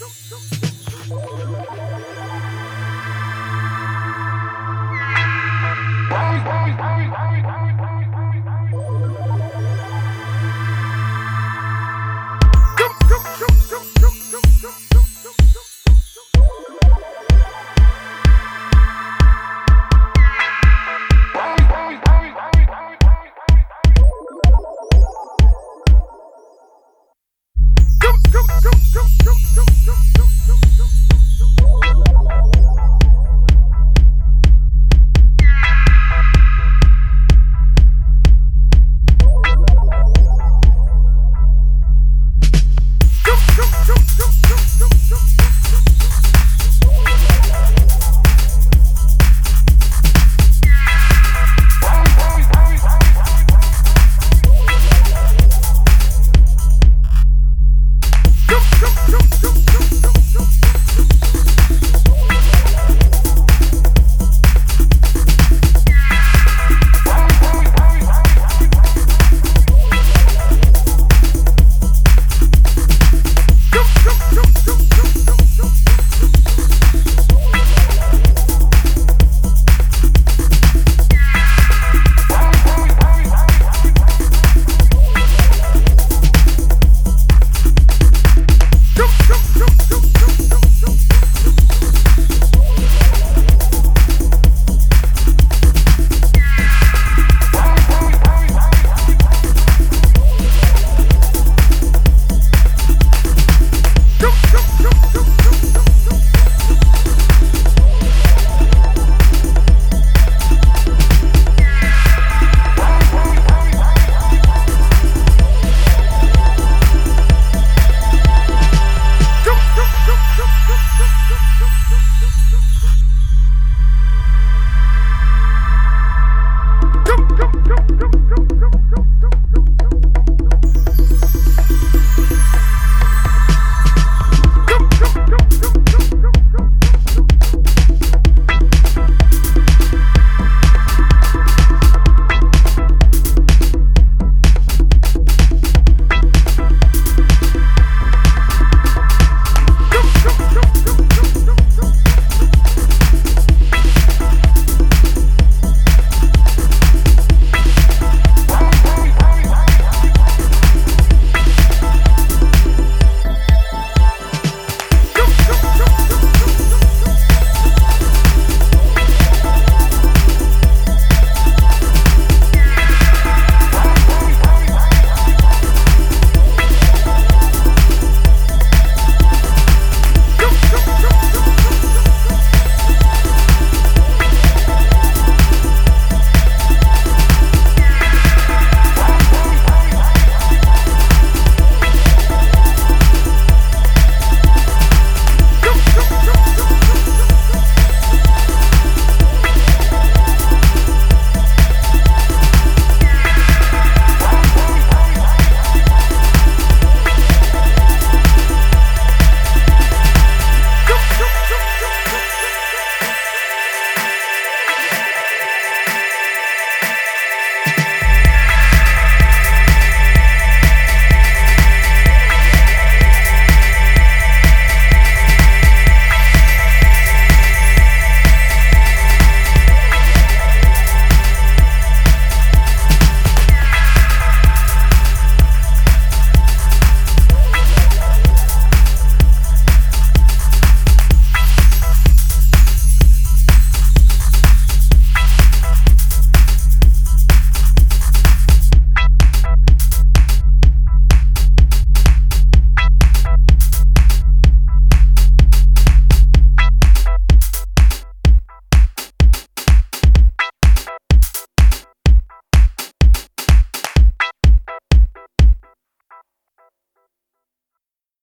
go, go, go. Yo, yo, yo.